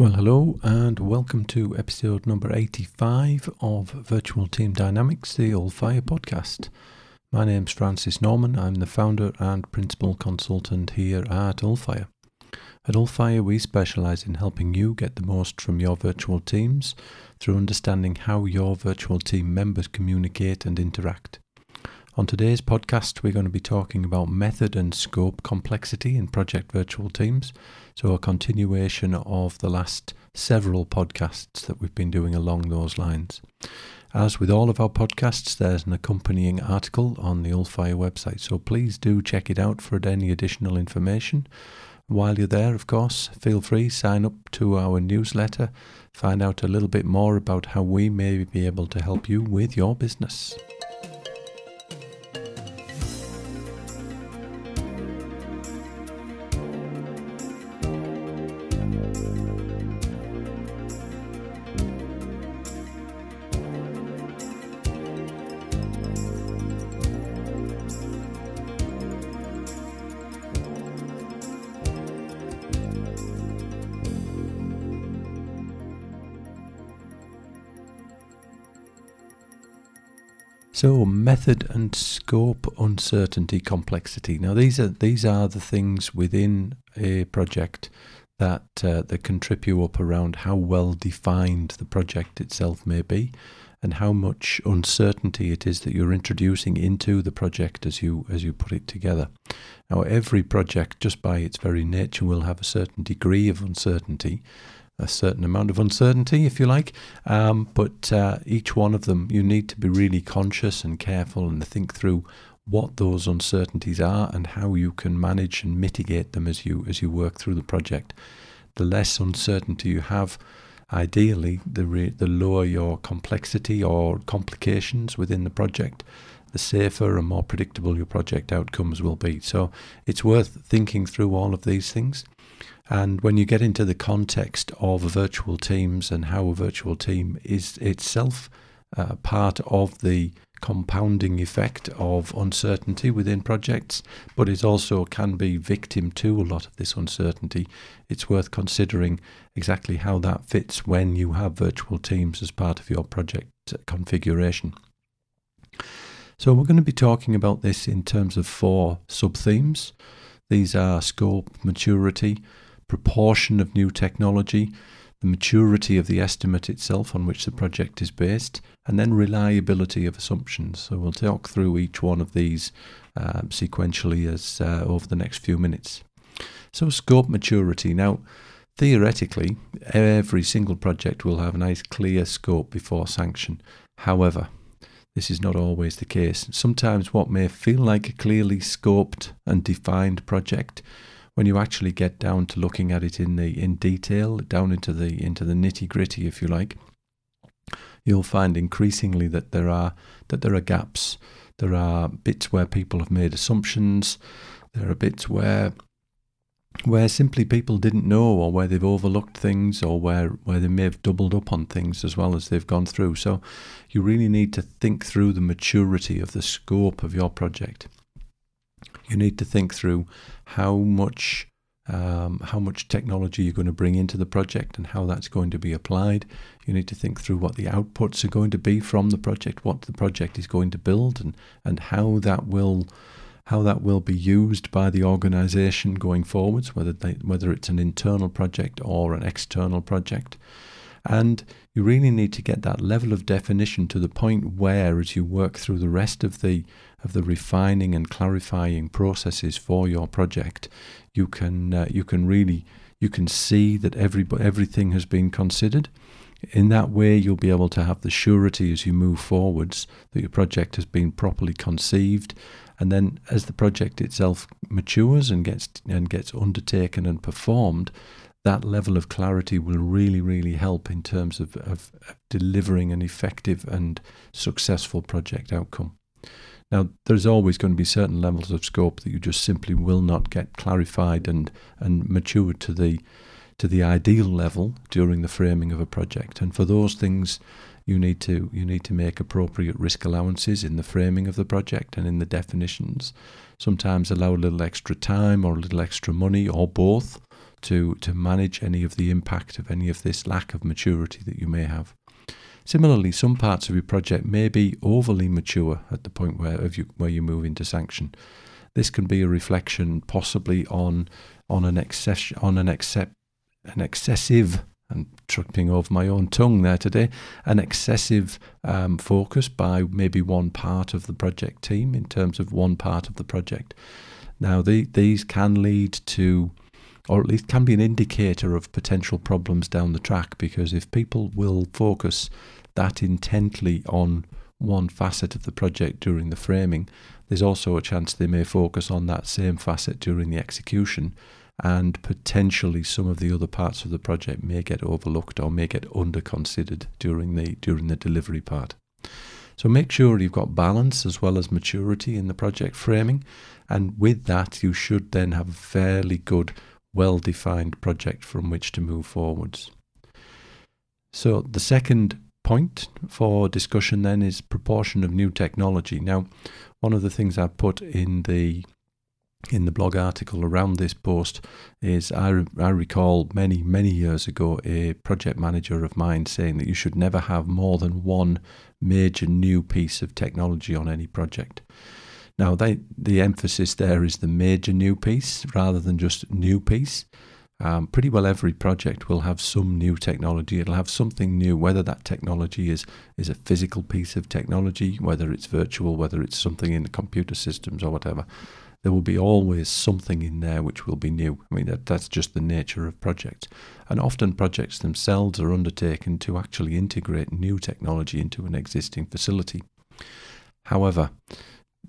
Well, hello, and welcome to episode number 85 of Virtual Team Dynamics, the Allfire podcast. My name's Francis Norman. I'm the founder and principal consultant here at Allfire. At Allfire, we specialize in helping you get the most from your virtual teams through understanding how your virtual team members communicate and interact. On today's podcast, we're going to be talking about method and scope complexity in project virtual teams. So, a continuation of the last several podcasts that we've been doing along those lines. As with all of our podcasts, there's an accompanying article on the Allfire website, so please do check it out for any additional information. While you're there, of course, feel free sign up to our newsletter, find out a little bit more about how we may be able to help you with your business. So method and scope uncertainty complexity. Now these are these are the things within a project that uh, that can trip you up around how well defined the project itself may be and how much uncertainty it is that you're introducing into the project as you as you put it together. Now every project just by its very nature will have a certain degree of uncertainty a certain amount of uncertainty, if you like. Um, but uh, each one of them, you need to be really conscious and careful and think through what those uncertainties are and how you can manage and mitigate them as you as you work through the project. The less uncertainty you have, ideally, the re- the lower your complexity or complications within the project, the safer and more predictable your project outcomes will be. So it's worth thinking through all of these things. And when you get into the context of virtual teams and how a virtual team is itself uh, part of the compounding effect of uncertainty within projects, but it also can be victim to a lot of this uncertainty. It's worth considering exactly how that fits when you have virtual teams as part of your project configuration. So, we're going to be talking about this in terms of four sub themes. These are scope, maturity, proportion of new technology, the maturity of the estimate itself on which the project is based, and then reliability of assumptions. So we'll talk through each one of these um, sequentially as uh, over the next few minutes. So scope maturity. Now, theoretically, every single project will have a nice clear scope before sanction. However, this is not always the case. Sometimes what may feel like a clearly scoped and defined project when you actually get down to looking at it in the in detail, down into the into the nitty gritty, if you like, you'll find increasingly that there are that there are gaps. There are bits where people have made assumptions. There are bits where where simply people didn't know or where they've overlooked things or where, where they may have doubled up on things as well as they've gone through. So you really need to think through the maturity of the scope of your project you need to think through how much um, how much technology you're going to bring into the project and how that's going to be applied. You need to think through what the outputs are going to be from the project, what the project is going to build, and and how that will how that will be used by the organisation going forwards, whether they, whether it's an internal project or an external project. And you really need to get that level of definition to the point where, as you work through the rest of the of the refining and clarifying processes for your project, you can uh, you can really you can see that every everything has been considered. In that way, you'll be able to have the surety as you move forwards that your project has been properly conceived, and then as the project itself matures and gets and gets undertaken and performed, that level of clarity will really, really help in terms of, of, delivering an effective and successful project outcome. Now, there's always going to be certain levels of scope that you just simply will not get clarified and, and matured to the to the ideal level during the framing of a project. And for those things, you need to you need to make appropriate risk allowances in the framing of the project and in the definitions. Sometimes allow a little extra time or a little extra money or both to, to manage any of the impact of any of this lack of maturity that you may have. Similarly, some parts of your project may be overly mature at the point where, you, where you move into sanction. This can be a reflection possibly on, on, an, excess, on an, accept, an excessive and tripping over my own tongue there today, an excessive um, focus by maybe one part of the project team in terms of one part of the project. Now, the, these can lead to, or at least can be an indicator of potential problems down the track because if people will focus that intently on one facet of the project during the framing, there's also a chance they may focus on that same facet during the execution and potentially some of the other parts of the project may get overlooked or may get under considered during the during the delivery part. So make sure you've got balance as well as maturity in the project framing and with that you should then have fairly good well defined project from which to move forwards. So the second point for discussion then is proportion of new technology. Now, one of the things I put in the in the blog article around this post is I, I recall many, many years ago a project manager of mine saying that you should never have more than one major new piece of technology on any project. Now, they, the emphasis there is the major new piece rather than just new piece. Um, pretty well every project will have some new technology. It'll have something new, whether that technology is is a physical piece of technology, whether it's virtual, whether it's something in the computer systems or whatever there will be always something in there which will be new. I mean, that, that's just the nature of projects. And often projects themselves are undertaken to actually integrate new technology into an existing facility. However,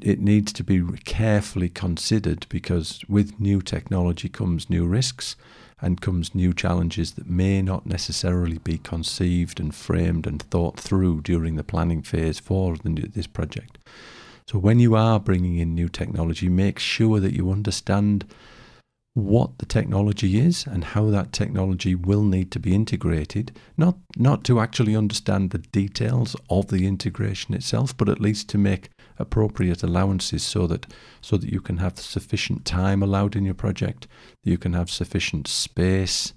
it needs to be carefully considered because with new technology comes new risks and comes new challenges that may not necessarily be conceived and framed and thought through during the planning phase for this project. So when you are bringing in new technology, make sure that you understand what the technology is and how that technology will need to be integrated not not to actually understand the details of the integration itself but at least to make appropriate allowances so that so that you can have sufficient time allowed in your project that you can have sufficient space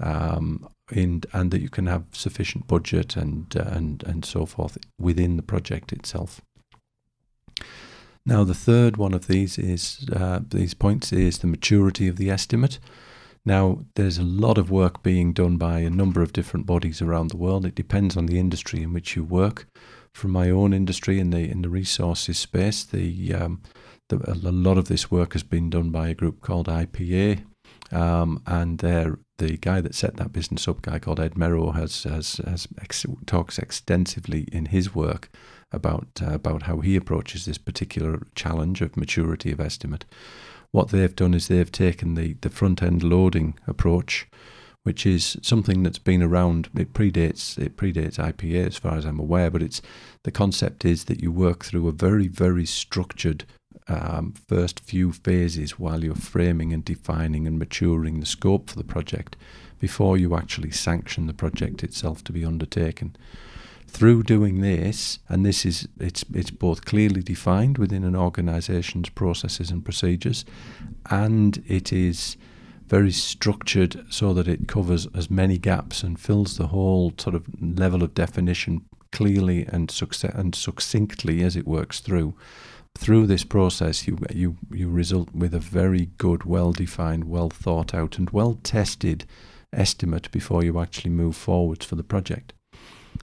um, in, and that you can have sufficient budget and uh, and and so forth within the project itself now, the third one of these is uh, these points is the maturity of the estimate. Now, there's a lot of work being done by a number of different bodies around the world. It depends on the industry in which you work. From my own industry in the in the resources space, the, um, the a lot of this work has been done by a group called IPA, um, and the guy that set that business up, guy called Ed Merrow, has has, has ex- talks extensively in his work about uh, about how he approaches this particular challenge of maturity of estimate. What they've done is they've taken the, the front end loading approach, which is something that's been around. It predates it predates IPA as far as I'm aware, but it's the concept is that you work through a very very structured um, first few phases while you're framing and defining and maturing the scope for the project before you actually sanction the project itself to be undertaken through doing this, and this is it's it's both clearly defined within an organisation's processes and procedures, and it is very structured so that it covers as many gaps and fills the whole sort of level of definition clearly and, succ- and succinctly as it works through. Through this process, you you you result with a very good, well defined, well thought out, and well tested estimate before you actually move forwards for the project.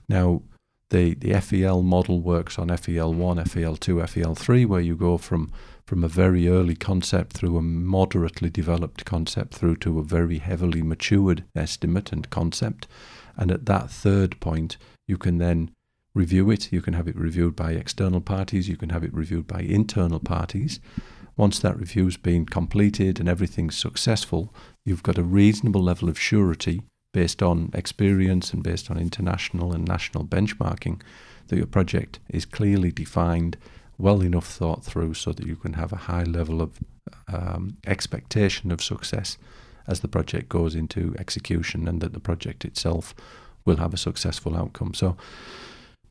Now, the, the FEL model works on FEL1, FEL2, FEL3, where you go from, from a very early concept through a moderately developed concept through to a very heavily matured estimate and concept. And at that third point, you can then review it. You can have it reviewed by external parties, you can have it reviewed by internal parties. Once that review's been completed and everything's successful, you've got a reasonable level of surety based on experience and based on international and national benchmarking, that your project is clearly defined, well enough thought through, so that you can have a high level of um, expectation of success as the project goes into execution and that the project itself will have a successful outcome. So,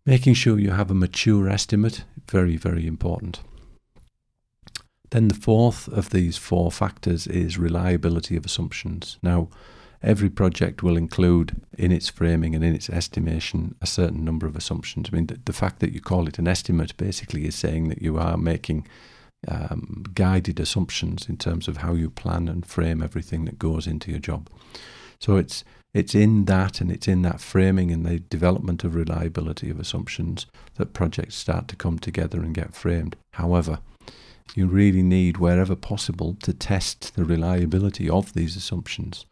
making sure you have a mature estimate very, very important. Then the fourth of these four factors is reliability of assumptions. Now, every project will include in its framing and in its estimation a certain number of assumptions. I mean, the, the fact that you call it an estimate basically is saying that you are making um, guided assumptions in terms of how you plan and frame everything that goes into your job. So it's it's in that and it's in that framing and the development of reliability of assumptions that projects start to come together and get framed. However, you really need, wherever possible, to test the reliability of these assumptions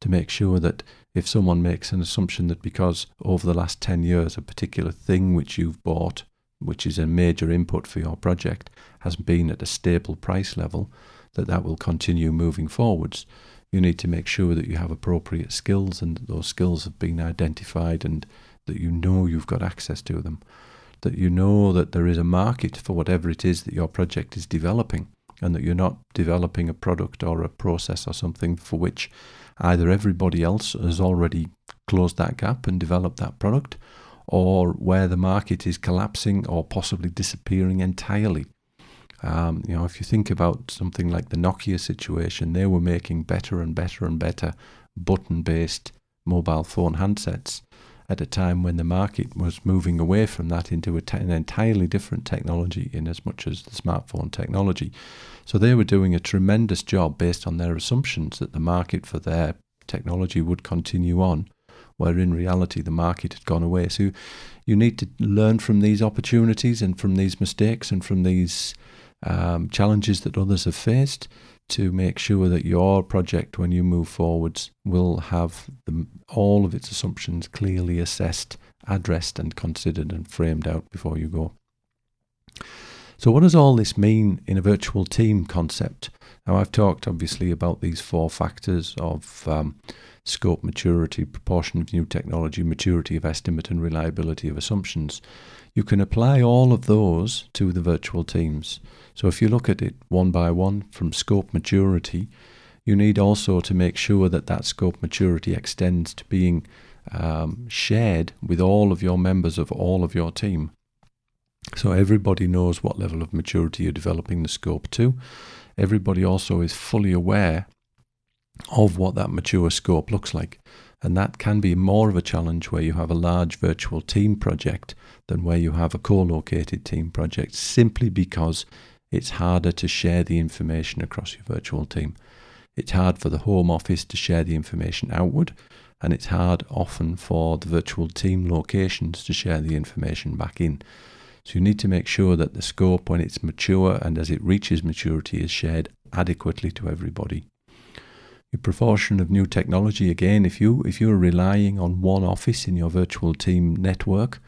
to make sure that if someone makes an assumption that because over the last 10 years a particular thing which you've bought, which is a major input for your project, has been at a stable price level, that that will continue moving forwards. You need to make sure that you have appropriate skills and that those skills have been identified and that you know you've got access to them. That you know that there is a market for whatever it is that your project is developing and that you're not developing a product or a process or something for which either everybody else has already closed that gap and developed that product, or where the market is collapsing or possibly disappearing entirely. Um, you know, if you think about something like the Nokia situation, they were making better and better and better button-based mobile phone handsets at a time when the market was moving away from that into an entirely different technology in as much as the smartphone technology. So they were doing a tremendous job based on their assumptions that the market for their technology would continue on, where in reality the market had gone away. So you need to learn from these opportunities and from these mistakes and from these um, challenges that others have faced to make sure that your project, when you move forwards, will have the, all of its assumptions clearly assessed, addressed, and considered and framed out before you go. So, what does all this mean in a virtual team concept? Now, I've talked obviously about these four factors of um, scope, maturity, proportion of new technology, maturity of estimate, and reliability of assumptions. You can apply all of those to the virtual teams. So if you look at it one by one from scope maturity, you need also to make sure that that scope maturity extends to being um, shared with all of your members of all of your team. So everybody knows what level of maturity you're developing the scope to. Everybody also is fully aware of what that mature scope looks like. And that can be more of a challenge where you have a large virtual team project than where you have a co located team project, simply because it's harder to share the information across your virtual team. It's hard for the home office to share the information outward, and it's hard often for the virtual team locations to share the information back in. So you need to make sure that the scope, when it's mature and as it reaches maturity, is shared adequately to everybody. Your proportion of new technology, again, if you if you're relying on one office in your virtual team network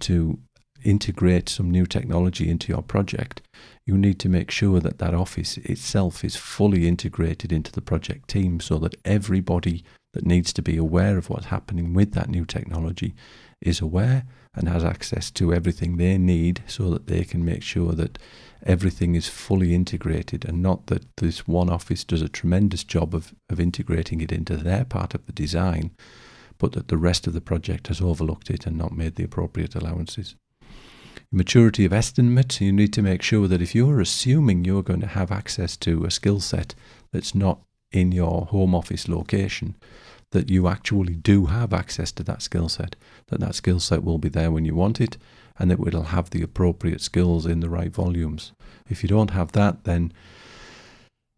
to integrate some new technology into your project, you need to make sure that that office itself is fully integrated into the project team so that everybody that needs to be aware of what's happening with that new technology is aware and has access to everything they need so that they can make sure that everything is fully integrated and not that this one office does a tremendous job of, of integrating it into their part of the design, but that the rest of the project has overlooked it and not made the appropriate allowances. Maturity of estimate, you need to make sure that if you're assuming you're going to have access to a skill set that's not in your home office location, that you actually do have access to that skill set, that that skill set will be there when you want it, and that it'll have the appropriate skills in the right volumes. If you don't have that, then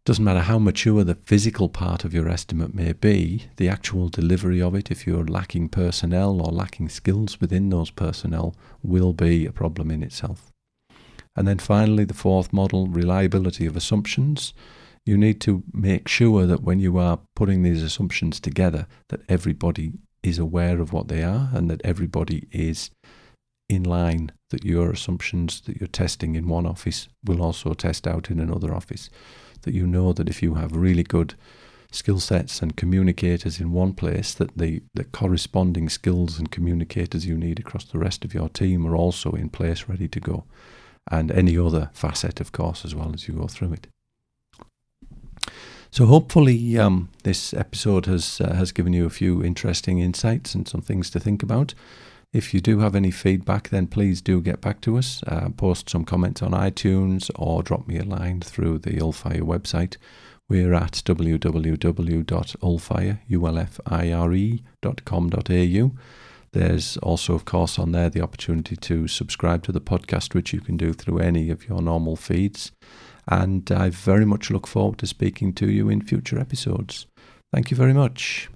doesn't matter how mature the physical part of your estimate may be, the actual delivery of it, if you're lacking personnel or lacking skills within those personnel, will be a problem in itself. And then finally, the fourth model, reliability of assumptions. You need to make sure that when you are putting these assumptions together, that everybody is aware of what they are and that everybody is in line that your assumptions that you're testing in one office will also test out in another office that you know that if you have really good skill sets and communicators in one place, that the, the corresponding skills and communicators you need across the rest of your team are also in place, ready to go. And any other facet, of course, as well as you go through it. So hopefully, um, this episode has uh, has given you a few interesting insights and some things to think about. If you do have any feedback, then please do get back to us. Uh, post some comments on iTunes or drop me a line through the Ulfire website. We're at www.ulfire.com.au. There's also, of course, on there the opportunity to subscribe to the podcast, which you can do through any of your normal feeds. And I very much look forward to speaking to you in future episodes. Thank you very much.